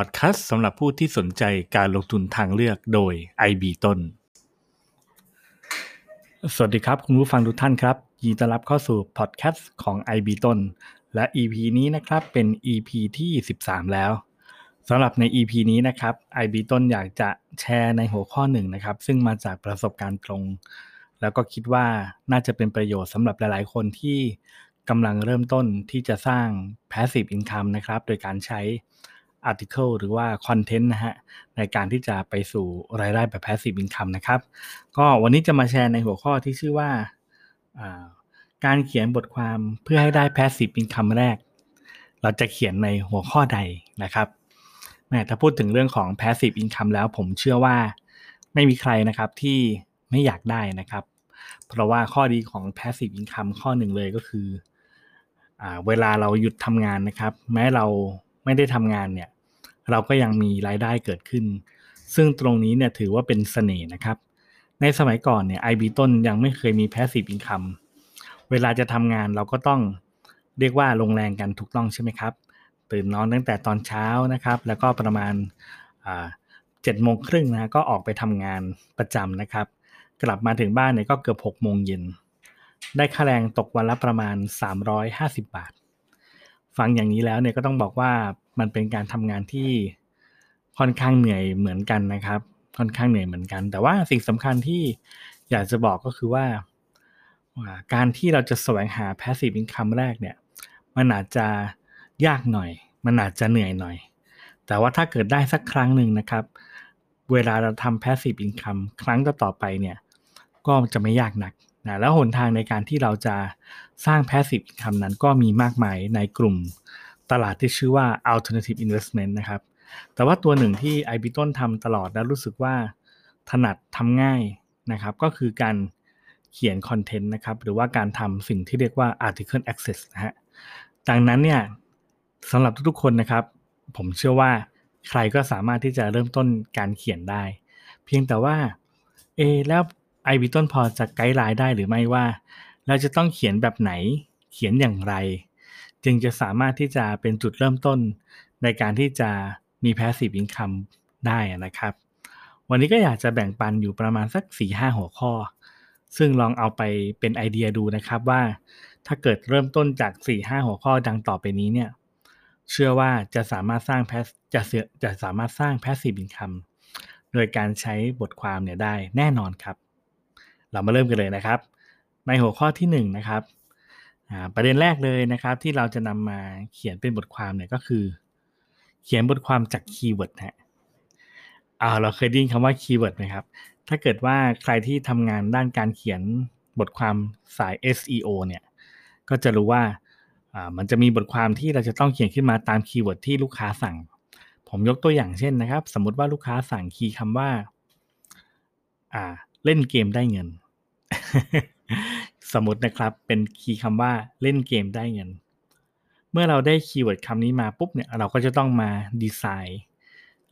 พอดแคสต์สำหรับผู้ที่สนใจการลงทุนทางเลือกโดย IB ต้น สวัสดีครับ คุณผู้ฟังทุกท่านครับ ยินดีต้อนรับเข้าสู่พอดแคสต์ของ IB ต้น และ EP นี้นะครับเป็น EP ที่ 13 แล้วสำหรับใน EP นี้นะครับ IB ต้นอยากจะแชร์ในหัวข้อหนึ่งนะครับ ซึ่งมาจากประสบการณ์ตรง แล้วก็คิดว่าน่าจะเป็นประโยชน์สำหรับหลาย ๆ คนที่กำลังเริ่มต้นที่จะสร้าง passive income นะครับ โดยการใช้ article หรือว่า content นะฮะในการที่จะไปสู่รายได้แบบ passive income นะครับ ก็วันนี้จะมาแชร์ในหัวข้อที่ชื่อว่าการเขียนบทความเพื่อให้ได้ passive income แรก เราจะเขียนในหัวข้อใดนะครับแม้ถ้าพูดถึงเรื่องของ passive income แล้วผมเชื่อว่าไม่มีใครนะครับที่ไม่อยากได้นะครับ เพราะว่าข้อดีของ passive income ข้อหนึ่งเลยก็คืออเวลาเราหยุดทำงานนะครับ แม้เราไม่ได้ทำงานเนี่ย เราก็ยังมีรายได้เกิดขึ้น ซึ่งตรงนี้เนี่ยถือว่าเป็นเสน่ห์นะครับ ในสมัยก่อนเนี่ยไอบีต้นยังไม่เคยมี passive income เวลาจะทำงานเราก็ต้องเรียกว่าลงแรงกันถูกต้องใช่ไหมครับ ตื่นนอนตั้งแต่ตอนเช้านะครับ แล้วก็ประมาณเจ็ดโมงครึ่งนะก็ออกไปทำงานประจำนะครับ กลับมาถึงบ้านเนี่ยก็เกือบหกโมงเย็นได้ค่าแรงตกวันละประมาณ 350 บาท ฟังอย่างนี้แล้วเนี่ยก็ต้องบอกว่า มันเป็นการทำงานที่ค่อนข้างเหนื่อยเหมือนกันนะครับ ค่อนข้างเหนื่อยเหมือนกัน แต่ว่าสิ่งสำคัญที่อยากจะบอกก็คือว่า การที่เราจะแสวงหา passive income แรกเนี่ยมันอาจจะยากหน่อย มันอาจจะเหนื่อยหน่อย แต่ว่าถ้าเกิดได้สักครั้งหนึ่งนะครับ เวลาเราทำ passive income ครั้งต่อไปเนี่ยก็จะไม่ยากหนักนะแล้วหนทางในการที่เราจะสร้าง passive income นั้นก็มีมากมายในกลุ่ม ตลาดที่ชื่อว่า alternative investment นะครับ แต่ว่าตัวหนึ่งที่ i b ต้นทำตลอดแล้วรู้สึกว่าถนัดทำง่ายนะครับ ก็คือการเขียนคอนเทนต์นะครับ หรือว่าการทำสิ่งที่เรียกว่า article access นะฮะดังนั้นเนี่ยสำหรับทุกๆคนนะครับ ผมเชื่อว่าใครก็สามารถที่จะเริ่มต้นการเขียนได้ เพียงแต่ว่าเอแล้วไอบีต้นพอจะไกด์ไลน์ได้หรือไม่ว่า เราจะต้องเขียนแบบไหน เขียนอย่างไร จึงจะสามารถที่จะเป็นจุดเริ่มต้นในการที่จะมี passive income ได้นะครับ วันนี้ก็อยากจะแบ่งปันอยู่ประมาณสัก 4-5 หัวข้อ ซึ่งลองเอาไปเป็นไอเดียดูนะครับว่า ถ้าเกิดเริ่มต้นจาก 4-5 หัวข้อดังต่อไปนี้เนี่ยเชื่อว่าจะสามารถสร้าง pass จะจะสามารถสร้าง passive income โดยการใช้บทความเนี่ยได้แน่นอนครับ เรามาเริ่มกันเลยนะครับ ในหัวข้อที่1นะครับ ประเด็นแรกเลยนะครับที่เราจะนำมาเขียนเป็นบทความเนี่ยก็คือ เขียนบทความจาก keyword ฮะอ่าเราเคยได้ยินคำว่า keyword ไหมครับ ถ้าเกิดว่าใครที่ทำงานด้านการเขียนบทความสาย SEO เนี่ย ก็จะรู้ว่าอ่ามันจะมีบทความที่เราจะต้องเขียนขึ้นมาตาม keyword ที่ลูกค้าสั่ง ผมยกตัวอย่างเช่นนะครับ สมมติว่าลูกค้าสั่ง key คำว่า อ่า เล่นเกมได้เงิน สมมตินะครับเป็น key คำว่าเล่นเกมได้เงิน เมื่อเราได้ keyword คำนี้มาปุ๊บเนี่ยเราก็จะต้องมาดีไซน์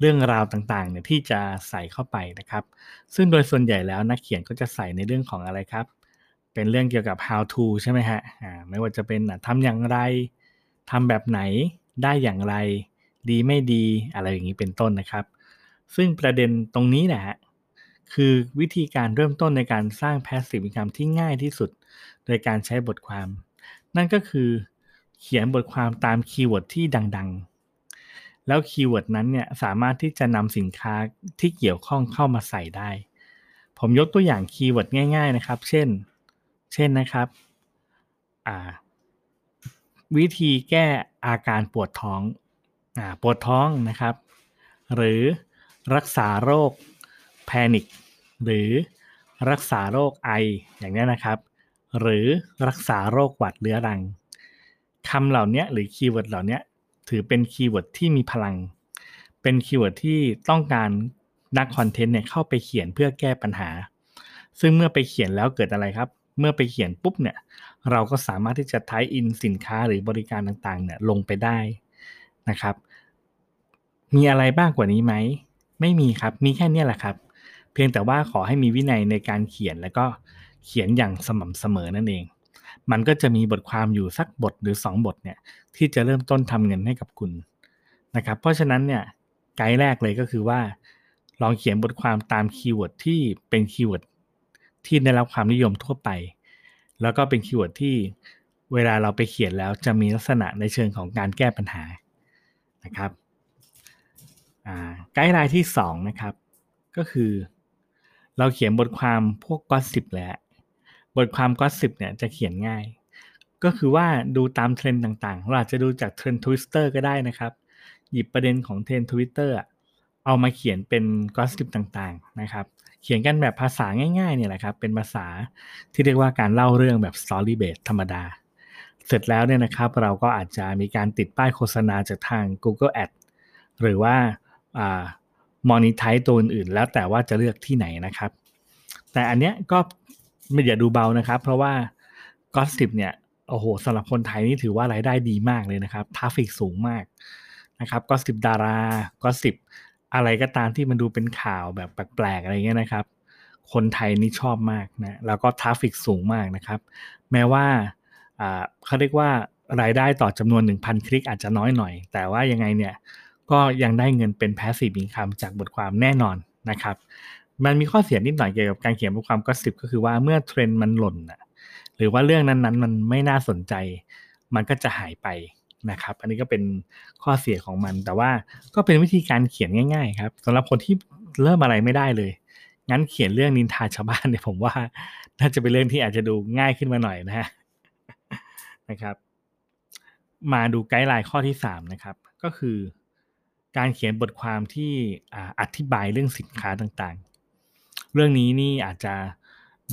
เรื่องราวต่างๆเนี่ยที่จะใส่เข้าไปนะครับ ซึ่งโดยส่วนใหญ่แล้วนักเขียนก็จะใส่ในเรื่องของอะไรครับ เป็นเรื่องเกี่ยวกับ how to ใช่ไหมฮะอ่าไม่ว่าจะเป็นทำอย่างไรทำแบบไหนได้อย่างไร ดีไม่ดีอะไรอย่างนี้เป็นต้นนะครับ ซึ่งประเด็นตรงนี้แหละคือวิธีการเริ่มต้นในการสร้าง passive income ที่ง่ายที่สุด โดยการใช้บทความ นั่นก็คือเขียนบทความตาม keyword ที่ดังๆ แล้ว keyword นั้นเนี่ยสามารถที่จะนำสินค้าที่เกี่ยวข้องเข้ามาใส่ได้ ผมยกตัวอย่าง keyword ง่าย ๆนะครับ เช่น เช่นนะครับวิธีแก้อาการปวดท้องอปวดท้องนะครับ หรือรักษาโรคแพนิคหรือรักษาโรคไออย่างนี้นะครับ หรือรักษาโรคหวัดเรื้อรังคำเหล่านี้หรือ keyword เหล่านี้ถือเป็น keyword ที่มีพลัง เป็น keyword ที่ต้องการนัก content เนี่ยเข้าไปเขียนเพื่อแก้ปัญหา ซึ่งเมื่อไปเขียนแล้วเกิดอะไรครับ เมื่อไปเขียนปุ๊บเนี่ยเราก็สามารถที่จะ tie-in สินค้าหรือบริการต่างๆเนี่ยลงไปได้นะครับ มีอะไรบ้างกว่านี้ไหม ไม่มีครับ มีแค่นี้แหละครับ เพียงแต่ว่าขอให้มีวินัยในการเขียนแล้วก็ เขียนอย่างสม่ำเสมอนั่นเอง มันก็จะมีบทความอยู่สักบทหรือ 2 บทเนี่ยที่จะเริ่มต้นทำเงินให้กับคุณนะครับ เพราะฉะนั้นเนี่ยไกด์แรกเลยก็คือว่า ลองเขียนบทความตาม keyword ที่เป็น keyword ที่ได้รับความนิยมทั่วไป แล้วก็เป็น keyword ที่เวลาเราไปเขียนแล้วจะมีลักษณะในเชิงของการแก้ปัญหานะครับ guideline ที่2นะครับก็คือ เราเขียนบทความพวก gossip แล้ว บทความ gossip เนี่ยจะเขียนง่าย ก็คือว่าดูตามเทรนด์ต่างๆ เราอาจจะดูจากเทรนด์ทวิตเตอร์ก็ได้นะครับ หยิบประเด็นของเทรนด์ทวิตเตอร์เอามาเขียนเป็น gossip ต่างๆนะครับ เขียนกันแบบภาษาง่ายๆเนี่ยแหละครับ เป็นภาษาที่เรียกว่าการเล่าเรื่องแบบ story base ธรรมดา เสร็จแล้วเนี่ยนะครับ เราก็อาจจะมีการติดป้ายโฆษณาจากทาง Google Ad หรือว่า monetize ตัวอื่นๆแล้วแต่ว่าจะเลือกที่ไหนนะครับ แต่อันเนี้ยก็ ไม่อย่าดูเบานะครับ เพราะว่า gossip เนี่ยโอ้โหสำหรับคนไทยนี่ถือว่ารายได้ดีมากเลยนะครับ traffic สูงมากนะครับ gossip ดารา gossip อะไรก็ตามที่มันดูเป็นข่าวแบบแปลกๆอะไรเงี้ยนะครับ คนไทยนี่ชอบมากนะแล้วก็ traffic สูงมากนะครับ แม้ว่าเขาเรียกว่ารายได้ต่อจำนวน 1,000 คลิกอาจจะน้อยหน่อย แต่ว่ายังไงเนี่ยก็ยังได้เงินเป็น passive income จากบทความแน่นอนนะครับ มันมีข้อเสียนิดหน่อยเกี่ยวกับการเขียนบทความก็สิบก็คือว่าเมื่อเทรนด์มันหล่นนะหรือว่าเรื่องนั้นๆ มันไม่น่าสนใจ มันก็จะหายไปนะครับ อันนี้ก็เป็นข้อเสียของมัน แต่ว่าก็เป็นวิธีการเขียนง่าย ๆ ครับสำหรับคนที่เริ่มอะไรไม่ได้เลย งั้นเขียนเรื่องนินทาชาวบ้านเนี่ยผมว่า น่าจะเป็นเรื่องที่อาจจะดูง่ายขึ้นมาหน่อยนะฮะนะครับ มาดูไกด์ไลน์ข้อที่3นะครับ ก็คือ การเขียนบทความที่อธิบายเรื่องสินค้าต่างๆ เรื่องนี้นี่อาจจะ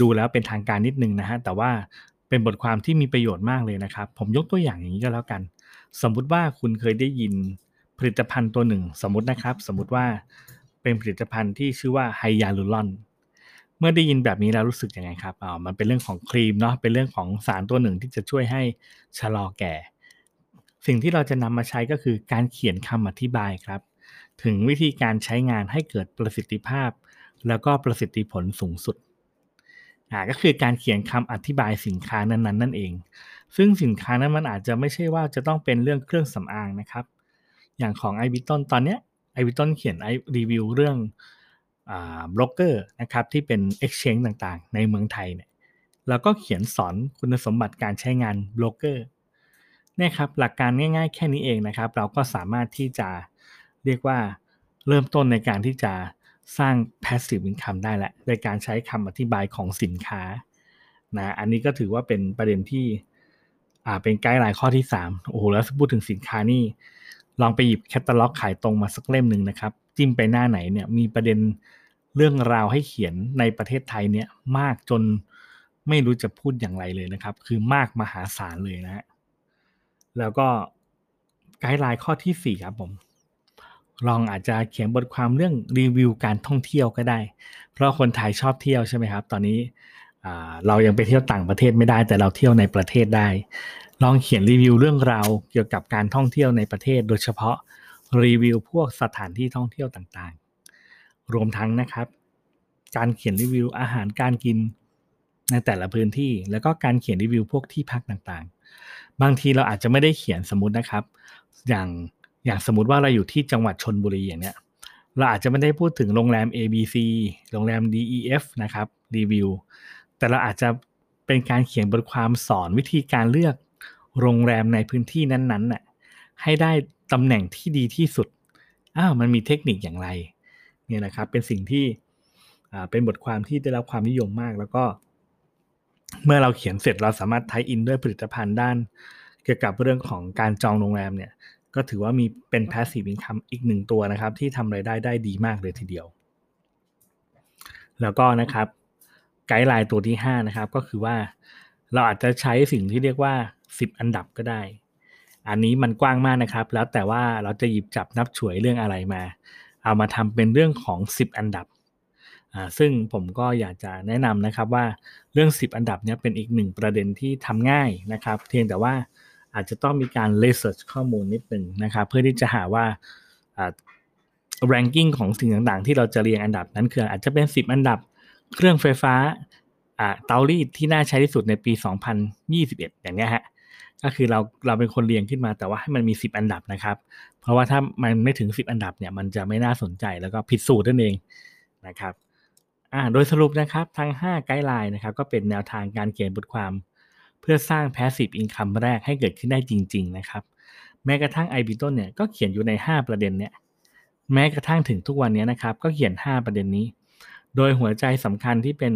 ดูแล้วเป็นทางการนิดนึงนะฮะแต่ว่าเป็นบทความที่มีประโยชน์มากเลยนะครับ ผมยกตัวอย่างอย่างนี้ก็แล้วกัน สมมุติว่าคุณเคยได้ยินผลิตภัณฑ์ตัวหนึ่ง สมมตินะครับ สมมุติว่าเป็นผลิตภัณฑ์ที่ชื่อว่าไฮยาลูรอนเมื่อได้ยินแบบนี้แล้วรู้สึกยังไงครับอ๋อมันเป็นเรื่องของครีมเนาะเป็นเรื่องของสารตัวหนึ่งที่จะช่วยให้ชะลอแก่ สิ่งที่เราจะนำมาใช้ก็คือการเขียนคำอธิบายครับ ถึงวิธีการใช้งานให้เกิดประสิทธิภาพ แล้วก็ประสิทธิผลสูงสุดอ่าก็คือการเขียนคำอธิบายสินค้านั้นๆนั่นเอง ซึ่งสินค้านั้นมันอาจจะไม่ใช่ว่าจะต้องเป็นเรื่องเครื่องสำอางนะครับ อย่างของ i b บิทตอนเนี้ย i b บิทเขียนไอรีวิวเรื่องอ่าโบรกเกอร์นะครับที่เป็น Exchange ต่างๆ ในเมืองไทยเนี่ยแล้วก็เขียนสอนคุณสมบัติการใช้งานโบรกเกอร์นี่ครับหลักการง่ายๆ แค่นี้เองนะครับ เราก็สามารถที่จะเรียกว่าเริ่มต้นในการที่จะ สร้าง passive income ได้แหละโดยการใช้คำอธิบายของสินค้านะอันนี้ก็ถือว่าเป็นประเด็นที่อ่าเป็น guideline ข้อที่ 3 โอ้โหแล้วพูดถึงสินค้านี่ ลองไปหยิบแคตตาล็อกขายตรงมาสักเล่มหนึ่งนะครับ จิ้มไปหน้าไหนเนี่ยมีประเด็นเรื่องราวให้เขียนในประเทศไทยเนี่ยมากจนไม่รู้จะพูดอย่างไรเลยนะครับ คือมากมหาศาลเลยนะฮะแล้วก็ไกด์ไลน์ข้อที่ 4 ครับผม ลองอาจจะเขียนบทความเรื่องรีวิวการท่องเที่ยวก็ได้ เพราะคนไทยชอบเที่ยวใช่ไหมครับ ตอนนี้เรายังไปเที่ยวต่างประเทศไม่ได้ แต่เราเที่ยวในประเทศได้ ลองเขียนรีวิวเรื่องราวเกี่ยวกับการท่องเที่ยวในประเทศ โดยเฉพาะรีวิวพวกสถานที่ท่องเที่ยวต่างๆ รวมทั้งนะครับ การเขียนรีวิวอาหารการกินในแต่ละพื้นที่ แล้วก็การเขียนรีวิวพวกที่พักต่างๆ บางทีเราอาจจะไม่ได้เขียนสมมตินะครับ อย่าง อย่างสมมติว่าเราอยู่ที่จังหวัดชนบุรีอย่างเนี้ยเราอาจจะไม่ได้พูดถึงโรงแรม ABC โรงแรม DEF นะครับรีวิวแต่เราอาจจะเป็นการเขียนบทความสอนวิธีการเลือกโรงแรมในพื้นที่นั้นๆน่ะให้ได้ตำแหน่งที่ดีที่สุดอ้าวมันมีเทคนิคอย่างไรเนี่ยนะครับเป็นสิ่งที่เป็นบทความที่ได้รับความนิยมมาก แล้วก็ เมื่อเราเขียนเสร็จเราสามารถไทอินด้วยผลิตภัณฑ์ด้าน เกี่ยวกับเรื่องของการจองโรงแรมเนี่ย ก็ถือว่ามีเป็น passive income อีกหนึ่งตัวนะครับ ที่ทำไรายได้ได้ดีมากเลยทีเดียว แล้วก็นะครับไกด์ไลน์ตัวที่ 5 นะครับ ก็คือว่าเราอาจจะใช้สิ่งที่เรียกว่า 10 อันดับก็ได้ อันนี้มันกว้างมากนะครับ แล้วแต่ว่าเราจะหยิบจับนับฉวยเรื่องอะไรมา เอามาทำเป็นเรื่องของ 10 อันดับซึ่งผมก็อยากจะแนะนำนะครับว่าเรื่อง 10 อันดับนี้เป็นอีกหนึ่งประเด็นที่ทำง่ายนะครับ เพียงแต่ว่า อาจจะต้องมีการ research ข้อมูลนิดหนึ่งนะครับเพื่อที่จะหาว่า ranking ของสิ่งต่างๆ ที่เราจะเรียงอันดับนั้นคืออาจจะเป็น 10 อันดับเครื่องไฟฟ้าเตารีดที่น่าใช้ที่สุดในปี 2021 อย่างนี้ฮะก็คือเราเราเป็นคนเรียงขึ้นมาแต่ว่าให้มันมี 10 อันดับนะครับ เพราะว่าถ้ามันไม่ถึง 10 อันดับเนี่ยมันจะไม่น่าสนใจแล้วก็ผิดสูตรนั่นเองนะครับอ่าโดยสรุปนะครับทั้ง 5 ไกด์ไลน์นะครับก็เป็นแนวทางการเขียนบทความ เพื่อสร้าง passive income แรกให้เกิดขึ้นได้จริง ๆ นะครับ แม้กระทั่ง i b i t o n เนี่ยก็เขียนอยู่ใน 5 ประเด็นเนี่ยแม้กระทั่งถึงทุกวันนี้นะครับ ก็เขียน 5 ประเด็นนี้ โดยหัวใจสำคัญที่เป็น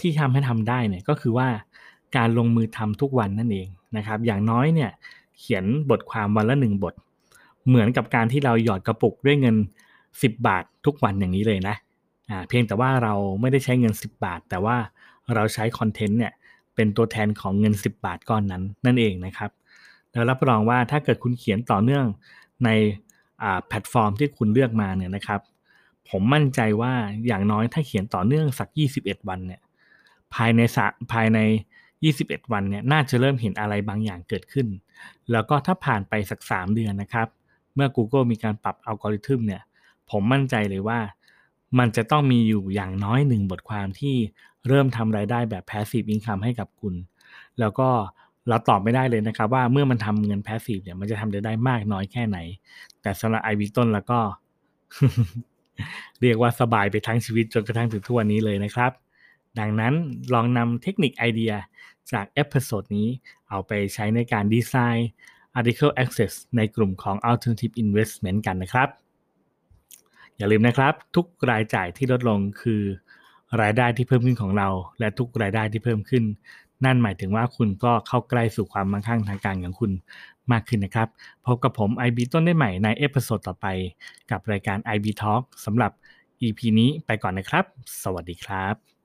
ที่ทำให้ทำได้เนี่ยก็คือว่าการลงมือทำทุกวันนั่นเองนะครับ อย่างน้อยเนี่ยเขียนบทความวันละหนึ่งบท เหมือนกับการที่เราหยอดกระปุกด้วยเงิน 10 บาททุกวันอย่างนี้เลยนะอ่าเพียงแต่ว่าเราไม่ได้ใช้เงิน 10 บาท แต่ว่าเราใช้คอนเทนต์เนี่ย เป็นตัวแทนของเงิน 10 บาทก้อนนั้นนั่นเองนะครับ แล้วรับรองว่าถ้าเกิดคุณเขียนต่อเนื่องในแพลตฟอร์มที่คุณเลือกมาเนี่ยนะครับ ผมมั่นใจว่าอย่างน้อยถ้าเขียนต่อเนื่องสัก 21 วันเนี่ยภายในสภายใน 21 วันเนี่ยน่าจะเริ่มเห็นอะไรบางอย่างเกิดขึ้น แล้วก็ถ้าผ่านไปสัก 3 เดือนนะครับ เมื่อ Google มีการปรับอัลกอริทึมเนี่ยผมมั่นใจเลยว่ามันจะต้องมีอยู่อย่างน้อยหนึ่งบทความที่ เริ่มทำรายได้แบบ passive income ให้กับคุณ แล้วก็เราตอบไม่ได้เลยนะครับ ว่าเมื่อมันทำเงิน passive เนี่ยมันจะทำได้มากน้อยแค่ไหน แต่สำหรับ IB ต้นแล้วก็ เรียกว่าสบายไปทั้งชีวิตจนกระทั่งถึงทุกวันนี้เลยนะครับ ดังนั้นลองนำเทคนิคไอเดียจาก episode นี้เอาไปใช้ในการ design Article Assets ในกลุ่มของ Alternative Investment กันนะครับ อย่าลืมนะครับ ทุกรายจ่ายที่ลดลงคือ รายได้ที่เพิ่มขึ้นของเรา และทุกรายได้ที่เพิ่มขึ้น นั่นหมายถึงว่าคุณก็เข้าใกล้สู่ความมั่งคั่งทางการเงินของคุณมากขึ้นนะครับ พบกับผม IB ต้นได้ใหม่ใน episode ต่อไป กับรายการ IB Talk สำหรับ EP นี้ไปก่อนนะครับ สวัสดีครับ